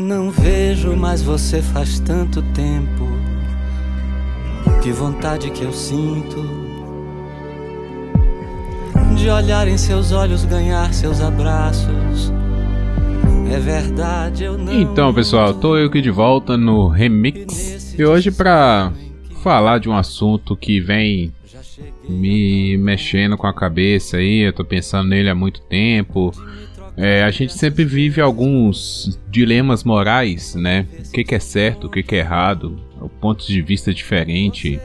Não vejo mais você faz tanto tempo. Que vontade que eu sinto de olhar em seus olhos, ganhar seus abraços. É verdade, eu não. Então, pessoal, tô eu aqui de volta no Remix. E hoje, pra falar de um assunto que vem me mexendo com a cabeça aí, eu tô pensando nele há muito tempo. É, a gente sempre vive alguns dilemas morais, né? O que, que é certo, o que, que é errado, pontos de vista diferentes.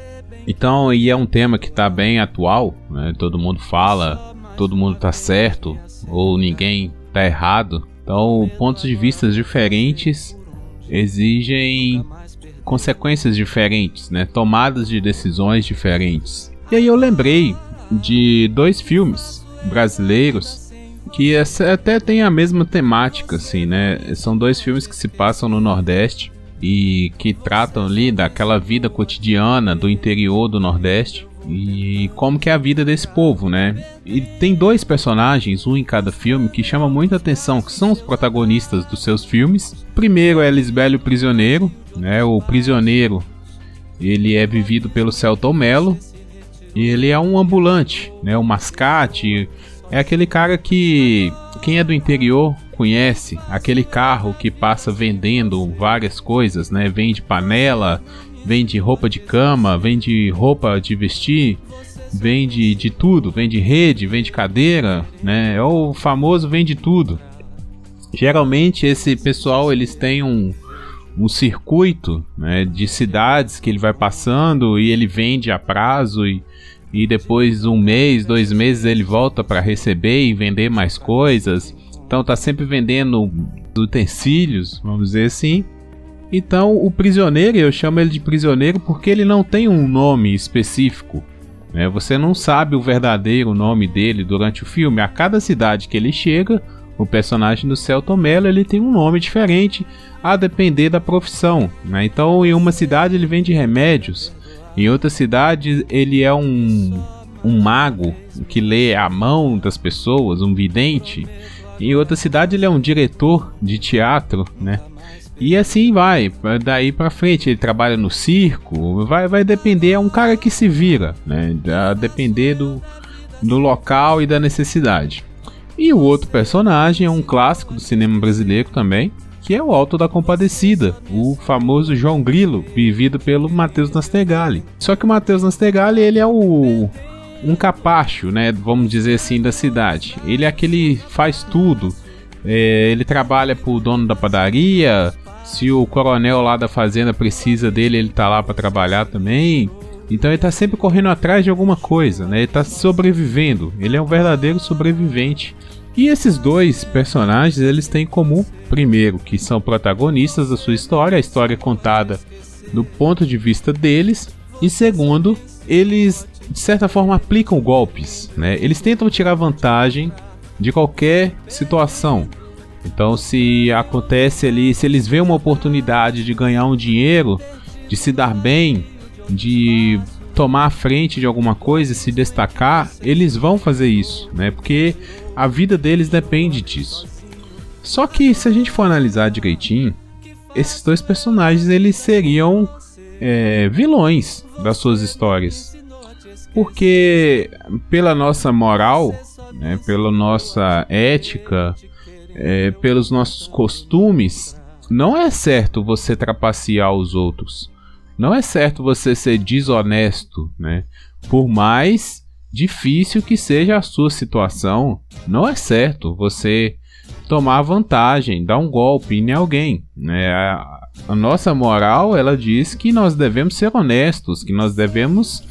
Então, e é um tema que está bem atual, né? Todo mundo fala, todo mundo está certo ou ninguém está errado. Então, pontos de vista diferentes exigem consequências diferentes, né? Tomadas de decisões diferentes. E aí eu lembrei de dois filmes brasileiros que até tem a mesma temática, assim, né? São dois filmes que se passam no Nordeste e que tratam ali daquela vida cotidiana do interior do Nordeste e como que é a vida desse povo, né? E tem dois personagens, um em cada filme, que chama muita atenção, que são os protagonistas dos seus filmes. Primeiro é Lisbélio Prisioneiro, né? O prisioneiro, ele é vivido pelo Celton Mello, e ele é um ambulante, né? Um mascate, é aquele cara que quem é do interior conhece, aquele carro que passa vendendo várias coisas, né? Vende panela, vende roupa de cama, vende roupa de vestir, vende de tudo, vende rede, vende cadeira, né? É o famoso vende tudo. Geralmente esse pessoal eles têm um, um circuito né, de cidades que ele vai passando e ele vende a prazo e e depois um mês, dois meses ele volta para receber e vender mais coisas. Então tá sempre vendendo utensílios, vamos dizer assim. Então o prisioneiro, eu chamo ele de prisioneiro porque ele não tem um nome específico. Né? Você não sabe o verdadeiro nome dele durante o filme. A cada cidade que ele chega, o personagem do Celton Mello ele tem um nome diferente a depender da profissão. Né? Então em uma cidade ele vende remédios. Em outras cidades, ele é um, um mago que lê a mão das pessoas, um vidente. Em outra cidade, ele é um diretor de teatro, né? E assim vai, daí para frente ele trabalha no circo, vai, vai depender, é um cara que se vira, né? A depender do, do local e da necessidade. E o outro personagem é um clássico do cinema brasileiro também, que é o Alto da Compadecida, o famoso João Grilo, vivido pelo Matheus Nastegali. Só que o Matheus Nastegali, ele é o um capacho, né, vamos dizer assim, da cidade. Ele é aquele faz tudo. É, ele trabalha pro dono da padaria. Se o coronel lá da fazenda precisa dele, ele tá lá para trabalhar também. Então ele tá sempre correndo atrás de alguma coisa, né? Ele tá sobrevivendo. Ele é um verdadeiro sobrevivente. E esses dois personagens, eles têm em comum, primeiro, que são protagonistas da sua história, a história é contada do ponto de vista deles, e segundo, eles de certa forma aplicam golpes, né? Eles tentam tirar vantagem de qualquer situação. Então, se acontece ali, se eles veem uma oportunidade de ganhar um dinheiro, de se dar bem, de tomar a frente de alguma coisa, se destacar, eles vão fazer isso, né? Porque a vida deles depende disso. Só que se a gente for analisar direitinho, esses dois personagens eles seriam é, vilões das suas histórias, porque pela nossa moral, né, pela nossa ética, é, pelos nossos costumes, não é certo você trapacear os outros. Não é certo você ser desonesto, né? Por mais difícil que seja a sua situação, não é certo você tomar vantagem, dar um golpe em alguém. Né? A, nossa moral ela diz que nós devemos ser honestos, que nós devemos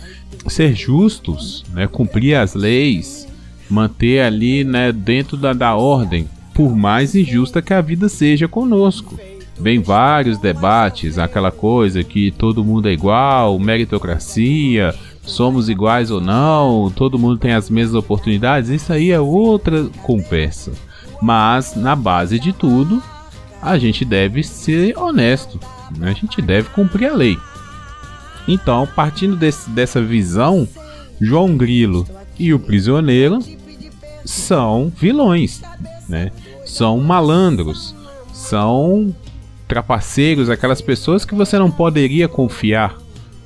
ser justos, né? cumprir as leis, manter ali né, dentro da, da ordem, por mais injusta que a vida seja conosco. Vem vários debates, aquela coisa que todo mundo é igual, meritocracia, somos iguais ou não, todo mundo tem as mesmas oportunidades, isso aí é outra conversa. Mas na base de tudo, a gente deve ser honesto, né? a gente deve cumprir a lei. Então, partindo desse, dessa visão, João Grilo e o prisioneiro são vilões, né? são malandros, são trapaceiros, aquelas pessoas que você não poderia confiar.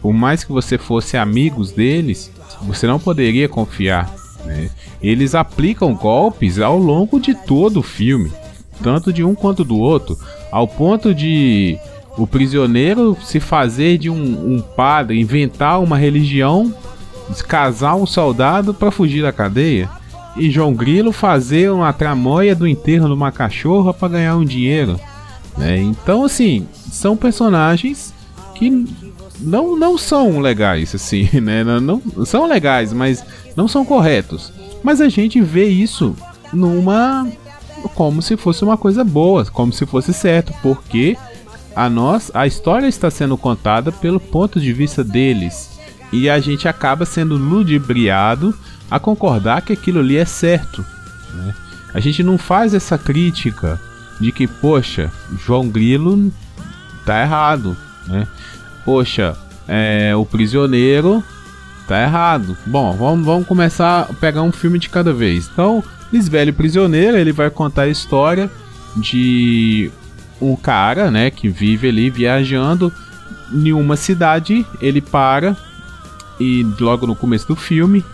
Por mais que você fosse amigos deles, você não poderia confiar. Né? Eles aplicam golpes ao longo de todo o filme, tanto de um quanto do outro, ao ponto de o prisioneiro se fazer de um, um padre, inventar uma religião, casar um soldado para fugir da cadeia. E João Grilo fazer uma tramóia do enterro de uma cachorra para ganhar um dinheiro. Né? Então, assim, são personagens que não, não são legais, assim, né? Não, não, são legais, mas não são corretos. Mas a gente vê isso numa. como se fosse uma coisa boa, como se fosse certo, porque a nós a história está sendo contada pelo ponto de vista deles e a gente acaba sendo ludibriado a concordar que aquilo ali é certo. Né? A gente não faz essa crítica de que, poxa, João Grilo tá errado, né? Poxa, é, o prisioneiro tá errado. Bom, vamos, vamos começar a pegar um filme de cada vez. Então, Lisbelo Prisioneiro, ele vai contar a história de um cara, né, que vive ali viajando em uma cidade, ele para e logo no começo do filme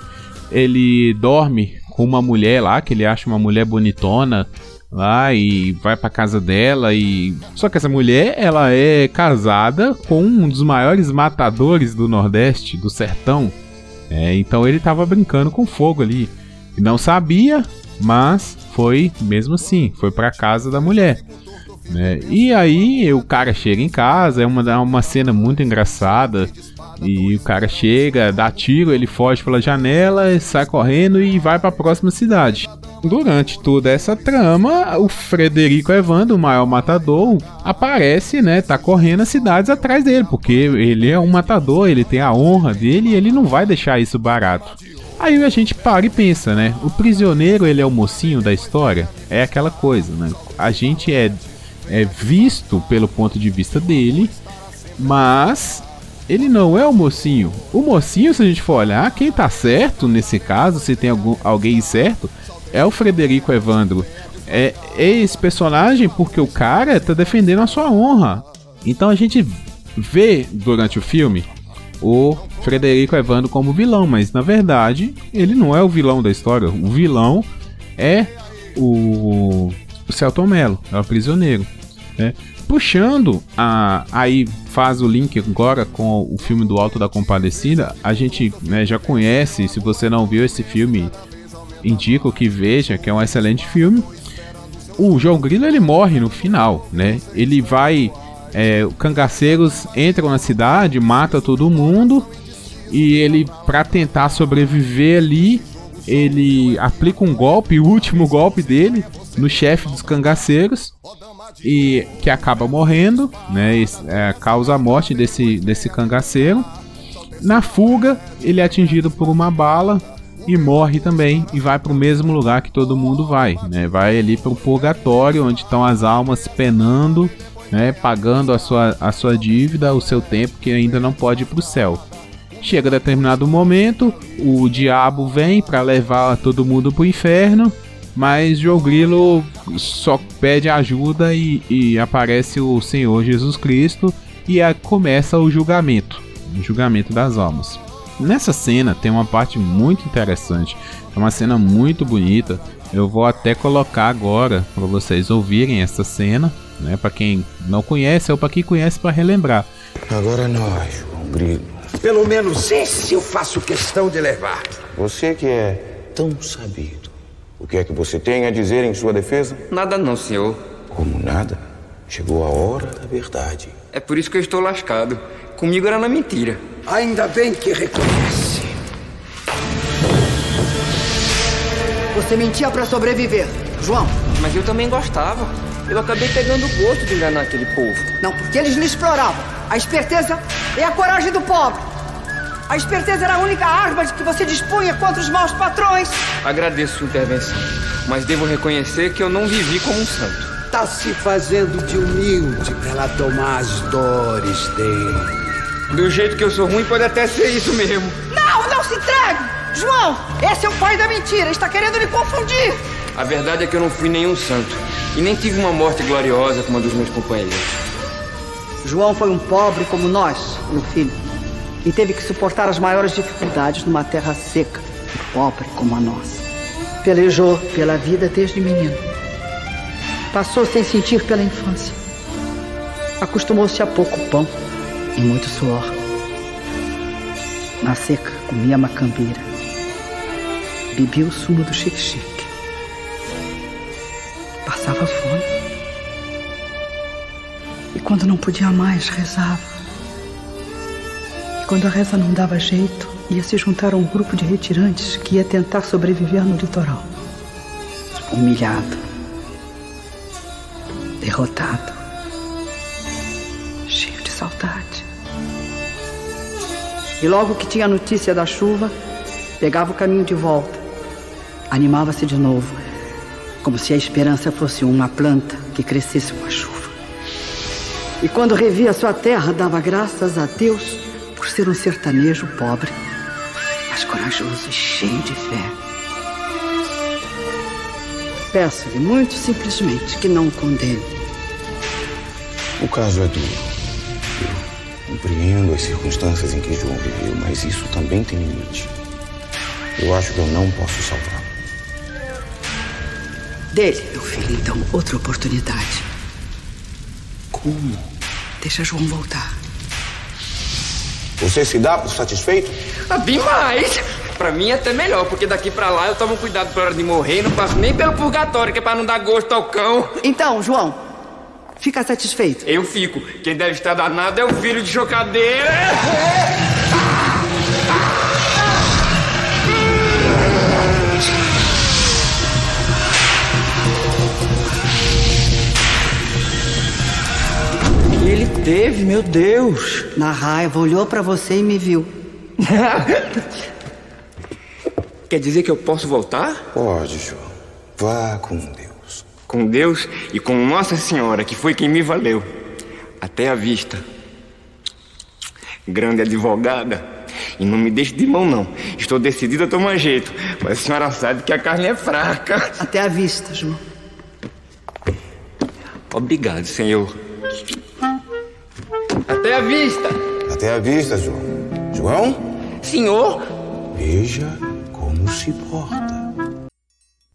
ele dorme com uma mulher lá, que ele acha uma mulher bonitona lá e vai para casa dela e só que essa mulher ela é casada com um dos maiores matadores do Nordeste, do sertão. É, então ele tava brincando com fogo ali. E não sabia, mas foi mesmo assim, foi para casa da mulher. Né? E aí o cara chega em casa, é uma, uma cena muito engraçada. E o cara chega, dá tiro, ele foge pela janela, sai correndo e vai para a próxima cidade. Durante toda essa trama, o Frederico Evandro, o maior matador, aparece, né? Tá correndo as cidades atrás dele, porque ele é um matador, ele tem a honra dele e ele não vai deixar isso barato. Aí a gente para e pensa, né? O prisioneiro, ele é o mocinho da história? É aquela coisa, né? A gente é, é visto pelo ponto de vista dele, mas ele não é o mocinho. O mocinho, se a gente for olhar, quem tá certo nesse caso, se tem algum, alguém certo, é o Frederico Evandro. É, é esse personagem porque o cara tá defendendo a sua honra. Então a gente vê durante o filme o Frederico Evandro como vilão, mas na verdade ele não é o vilão da história. O vilão é o, o Celton Mello, é o prisioneiro. Né? Puxando a, aí faz o link agora com o filme do Alto da Compadecida. A gente né, já conhece, se você não viu esse filme, indico que veja, que é um excelente filme. O João Grilo ele morre no final, né? Ele vai. É, cangaceiros entram na cidade, mata todo mundo e ele, para tentar sobreviver ali, ele aplica um golpe, o último golpe dele, no chefe dos cangaceiros e que acaba morrendo, né? E, é, causa a morte desse, desse cangaceiro. Na fuga, ele é atingido por uma bala e morre também e vai para o mesmo lugar que todo mundo vai, né? Vai ali para o purgatório, onde estão as almas penando, né? Pagando a sua, a sua dívida, o seu tempo que ainda não pode ir para o céu. Chega determinado momento, o diabo vem para levar todo mundo para o inferno, mas João Grilo só pede ajuda e, e aparece o Senhor Jesus Cristo e começa o julgamento, o julgamento das almas. Nessa cena tem uma parte muito interessante, é uma cena muito bonita. Eu vou até colocar agora para vocês ouvirem essa cena, né? Para quem não conhece ou para quem conhece para relembrar. Agora nós, João Grilo. Pelo menos esse eu faço questão de levar. Você que é tão sabido, o que é que você tem a dizer em sua defesa? Nada não, senhor. Como nada? Chegou a hora da verdade. É por isso que eu estou lascado. Comigo era na mentira. Ainda bem que reconhece. Você mentia para sobreviver, João. Mas eu também gostava. Eu acabei pegando o gosto de enganar aquele povo. Não, porque eles lhe exploravam. A esperteza é a coragem do pobre. A esperteza era a única arma de que você dispunha contra os maus patrões. Agradeço sua intervenção, mas devo reconhecer que eu não vivi como um santo. Tá se fazendo de humilde pra ela tomar as dores dele. Do jeito que eu sou ruim, pode até ser isso mesmo. Não, não se entregue! João, esse é o pai da mentira, está querendo me confundir. A verdade é que eu não fui nenhum santo. E nem tive uma morte gloriosa como a dos meus companheiros. João foi um pobre como nós, meu filho, e teve que suportar as maiores dificuldades numa terra seca e pobre como a nossa. Pelejou pela vida desde menino. Passou sem sentir pela infância. Acostumou-se a pouco pão e muito suor. Na seca, comia macambeira. Bebia o sumo do xique-xique. Passava fome. E quando não podia mais, rezava. E quando a reza não dava jeito, ia se juntar a um grupo de retirantes que ia tentar sobreviver no litoral. Humilhado. Derrotado. E logo que tinha notícia da chuva, pegava o caminho de volta. Animava-se de novo, como se a esperança fosse uma planta que crescesse com a chuva. E quando revia sua terra, dava graças a Deus por ser um sertanejo pobre, mas corajoso e cheio de fé. Peço-lhe muito simplesmente que não o condene. O caso é duro. Compreendo as circunstâncias em que João viveu, mas isso também tem limite. Eu acho que eu não posso salvá-lo. Dele, meu filho, então, outra oportunidade. Como? Deixa João voltar. Você se dá por satisfeito? Ah, demais! Pra mim é até melhor, porque daqui pra lá eu tomo cuidado pra hora de morrer e não passo nem pelo purgatório, que é pra não dar gosto ao cão. Então, João, fica satisfeito. Eu fico. Quem deve estar danado é o filho de chocadeira. Ele teve, meu Deus. Na raiva, olhou pra você e me viu. Quer dizer que eu posso voltar? Pode, João. Vá com Deus. Com Deus e com Nossa Senhora, que foi quem me valeu. Até a vista. Grande advogada. E não me deixe de mão, não. Estou decidido a tomar jeito. Mas a senhora sabe que a carne é fraca. Até a vista, João. Obrigado, senhor. Até a vista. Até a vista, João. João, Senhor? veja como se porta.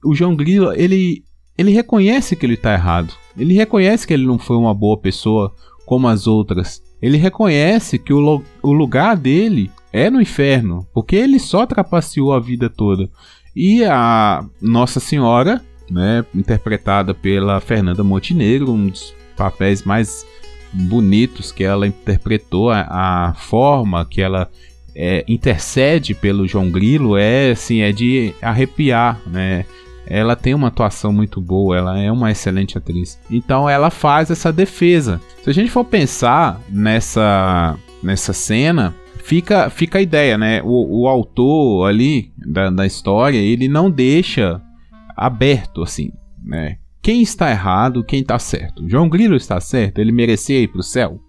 O João Grilo, ele, ele reconhece que ele tá errado. Ele reconhece que ele não foi uma boa pessoa como as outras. Ele reconhece que o, o lugar dele é no inferno, porque ele só trapaceou a vida toda. E a Nossa Senhora, né, interpretada pela Fernanda Montenegro, um dos papéis mais bonitos que ela interpretou, a, a forma que ela é, intercede pelo João Grilo é assim, é de arrepiar, né? Ela tem uma atuação muito boa, ela é uma excelente atriz. Então ela faz essa defesa. Se a gente for pensar nessa nessa cena, fica, fica a ideia, né? O, o autor ali da, da história, ele não deixa aberto assim, né? Quem está errado, quem está certo. João Grilo está certo, ele merecia ir para o céu.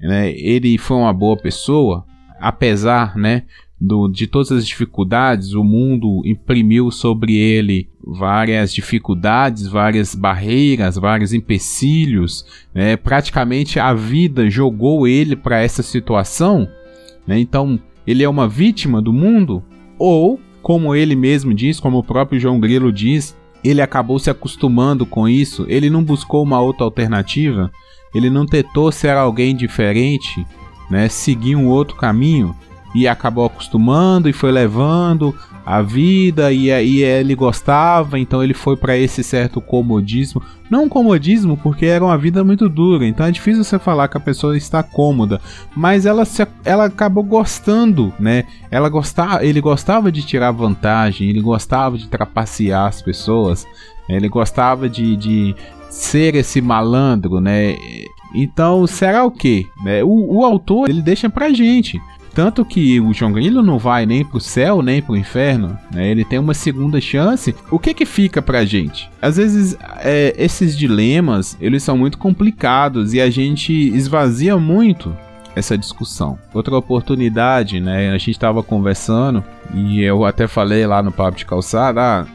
Né? Ele foi uma boa pessoa, apesar, né? Do, de todas as dificuldades, o mundo imprimiu sobre ele várias dificuldades, várias barreiras, vários empecilhos. Né? Praticamente a vida jogou ele para essa situação. Né? Então, ele é uma vítima do mundo? Ou, como ele mesmo diz, como o próprio João Grilo diz, ele acabou se acostumando com isso, ele não buscou uma outra alternativa, ele não tentou ser alguém diferente, né? seguir um outro caminho e acabou acostumando e foi levando a vida e aí ele gostava, então ele foi para esse certo comodismo. Não comodismo, porque era uma vida muito dura, então é difícil você falar que a pessoa está cômoda, mas ela, se, ela acabou gostando, né? Ela gostava, ele gostava de tirar vantagem, ele gostava de trapacear as pessoas, ele gostava de, de ser esse malandro, né? Então, será o quê? Né? O, o autor ele deixa pra gente. Tanto que o João Grilo não vai nem pro céu, nem pro inferno, né? Ele tem uma segunda chance. O que que fica pra gente? Às vezes, é, esses dilemas, eles são muito complicados e a gente esvazia muito essa discussão. Outra oportunidade, né? A gente estava conversando e eu até falei lá no papo de calçada, ah,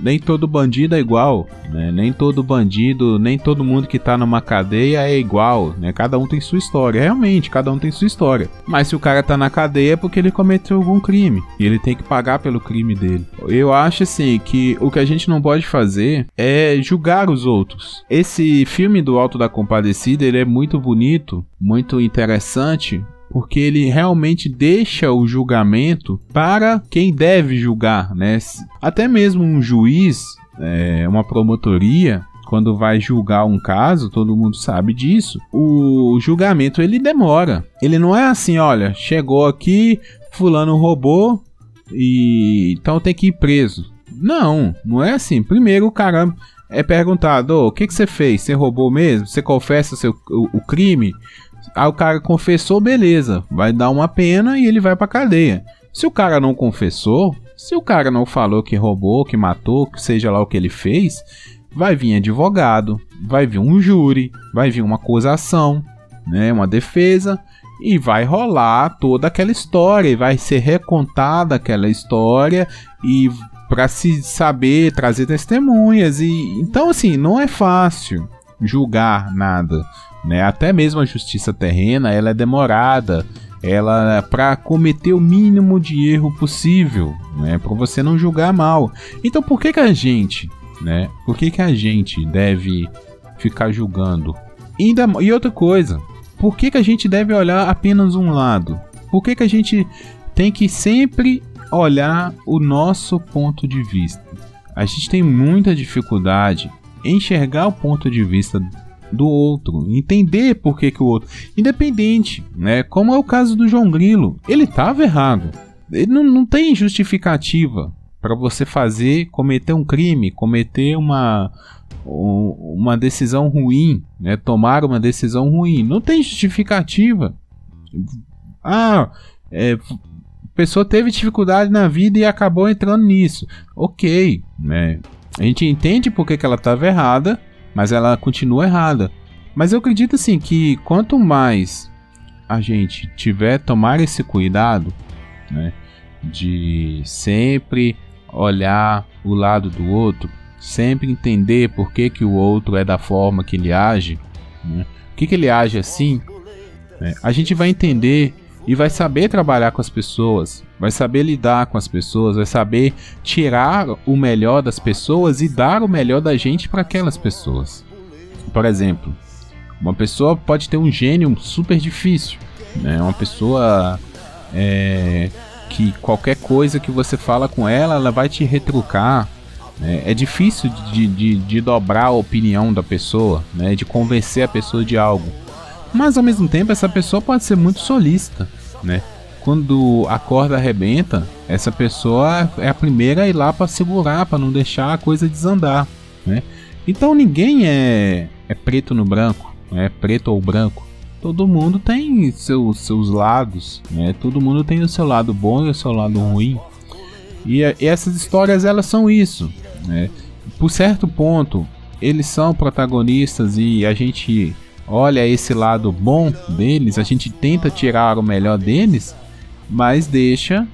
nem todo bandido é igual, né? Nem todo bandido, nem todo mundo que tá numa cadeia é igual, né? Cada um tem sua história, realmente, cada um tem sua história. Mas se o cara tá na cadeia é porque ele cometeu algum crime e ele tem que pagar pelo crime dele. Eu acho assim que o que a gente não pode fazer é julgar os outros. Esse filme do Alto da Compadecida, ele é muito bonito, muito interessante, porque ele realmente deixa o julgamento para quem deve julgar, né? Até mesmo um juiz, é, uma promotoria, quando vai julgar um caso, todo mundo sabe disso. O julgamento ele demora. Ele não é assim, olha, chegou aqui, fulano roubou e então tem que ir preso. Não, não é assim. Primeiro o cara é perguntado: oh, o que, que você fez? Você roubou mesmo? Você confessa seu, o, o crime? Aí o cara confessou, beleza, vai dar uma pena e ele vai pra cadeia. Se o cara não confessou, se o cara não falou que roubou, que matou, que seja lá o que ele fez, vai vir advogado, vai vir um júri, vai vir uma acusação, né, uma defesa e vai rolar toda aquela história e vai ser recontada aquela história e para se saber trazer testemunhas e então assim não é fácil julgar nada né? Até mesmo a justiça terrena, ela é demorada, ela para cometer o mínimo de erro possível, né? Para você não julgar mal. Então por que que a gente, né? Por que que a gente deve ficar julgando? E, ainda, e outra coisa, por que que a gente deve olhar apenas um lado? Por que que a gente tem que sempre olhar o nosso ponto de vista? A gente tem muita dificuldade em enxergar o ponto de vista do outro, entender por que, que o outro, independente, né? Como é o caso do João Grilo, ele estava errado. Ele não, não tem justificativa para você fazer, cometer um crime, cometer uma uma decisão ruim, né? Tomar uma decisão ruim, não tem justificativa. Ah, é, pessoa teve dificuldade na vida e acabou entrando nisso. Ok, né? A gente entende por que, que ela estava errada, mas ela continua errada. Mas eu acredito assim que quanto mais a gente tiver tomar esse cuidado, né, de sempre olhar o lado do outro, sempre entender por que, que o outro é da forma que ele age, né, por que, que ele age assim, né, a gente vai entender e vai saber trabalhar com as pessoas, vai saber lidar com as pessoas, vai saber tirar o melhor das pessoas e dar o melhor da gente para aquelas pessoas. Por exemplo, uma pessoa pode ter um gênio super difícil, né? Uma pessoa é, que qualquer coisa que você fala com ela, ela vai te retrucar. Né? É difícil de, de, de dobrar a opinião da pessoa, né? De convencer a pessoa de algo. Mas ao mesmo tempo, essa pessoa pode ser muito solista, né? Quando a corda arrebenta, essa pessoa é a primeira a ir lá para segurar, para não deixar a coisa desandar, né? Então ninguém é, é preto no branco, é preto ou branco. Todo mundo tem seus, seus lados, né? Todo mundo tem o seu lado bom e o seu lado ruim. E, e essas histórias elas são isso, né? Por certo ponto, eles são protagonistas e a gente olha esse lado bom deles, a gente tenta tirar o melhor deles, mas deixa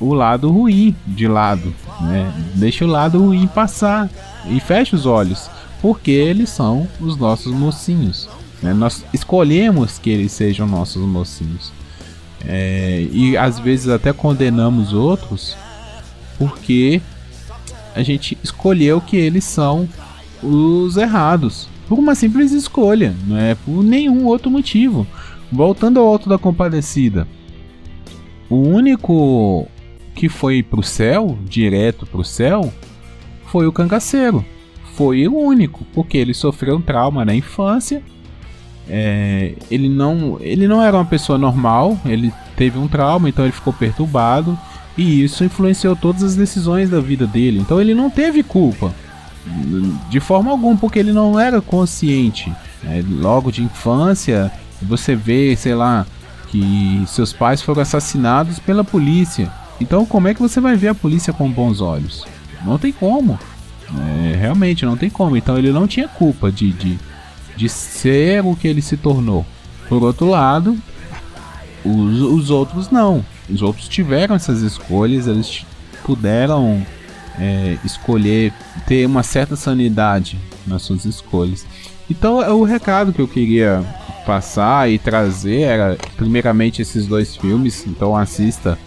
o lado ruim de lado, né? Deixa o lado ruim passar e fecha os olhos, porque eles são os nossos mocinhos. Né? Nós escolhemos que eles sejam nossos mocinhos. É, e às vezes até condenamos outros porque a gente escolheu que eles são os errados por uma simples escolha, não é por nenhum outro motivo. Voltando ao Alto da Compadecida, o único que foi pro céu, direto pro céu, foi o cangaceiro. Foi o único, porque ele sofreu um trauma na infância. É, ele não, ele não era uma pessoa normal, ele teve um trauma, então ele ficou perturbado e isso influenciou todas as decisões da vida dele. Então ele não teve culpa. De forma alguma, porque ele não era consciente. Né? Logo de infância, você vê, sei lá, que seus pais foram assassinados pela polícia. Então, como é que você vai ver a polícia com bons olhos? Não tem como. É, realmente, não tem como. Então, ele não tinha culpa de, de, de ser o que ele se tornou. Por outro lado, os, os outros não. Os outros tiveram essas escolhas, eles puderam é, escolher, ter uma certa sanidade nas suas escolhas. Então, é o recado que eu queria passar e trazer era, primeiramente, esses dois filmes. Então, assista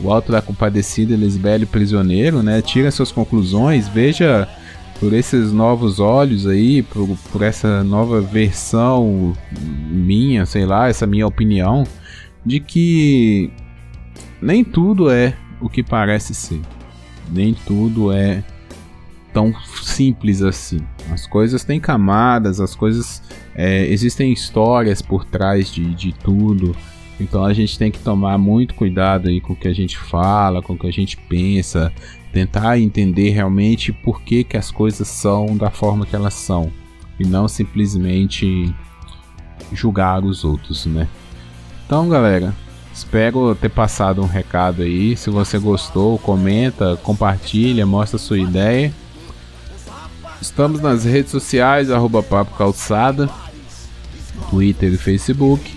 O Alto da Compadecida e Lisbelo Prisioneiro, né? Tira suas conclusões, veja por esses novos olhos aí, por, por essa nova versão minha, sei lá, essa minha opinião, de que nem tudo é o que parece ser. Nem tudo é tão simples assim. As coisas têm camadas, as coisas. É, existem histórias por trás de, de tudo. Então a gente tem que tomar muito cuidado aí com o que a gente fala, com o que a gente pensa, tentar entender realmente por que, que as coisas são da forma que elas são e não simplesmente julgar os outros, né? Então, galera, Espero ter passado um recado aí. Se você gostou, comenta, compartilha, mostra sua ideia. Estamos nas redes sociais, arroba Papo Calçada, Twitter e Facebook.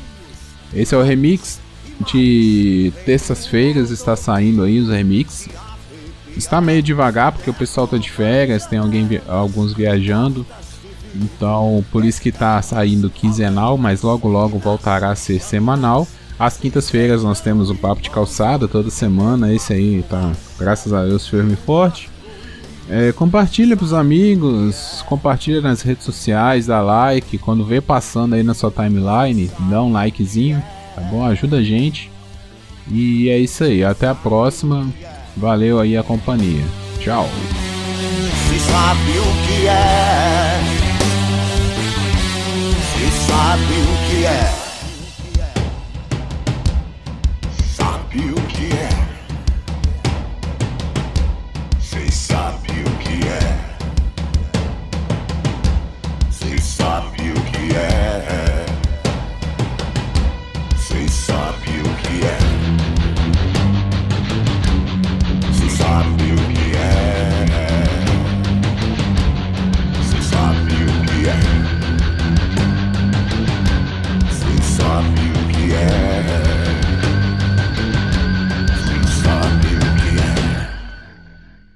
Esse é o remix de terças-feiras, está saindo aí os remix. Está meio devagar porque o pessoal tá de férias, tem alguém, alguns viajando. Então, por isso que está saindo quinzenal, mas logo logo voltará a ser semanal. Às quintas-feiras nós temos o Papo de Calçada toda semana. Esse aí tá, graças a Deus, firme e forte. É, compartilha pros amigos, compartilha nas redes sociais, dá like. Quando vê passando aí na sua timeline, dá um likezinho, tá bom? Ajuda a gente. E é isso aí, até a próxima. Valeu aí a companhia. Tchau. Se sabe o que é. Se sabe o que é.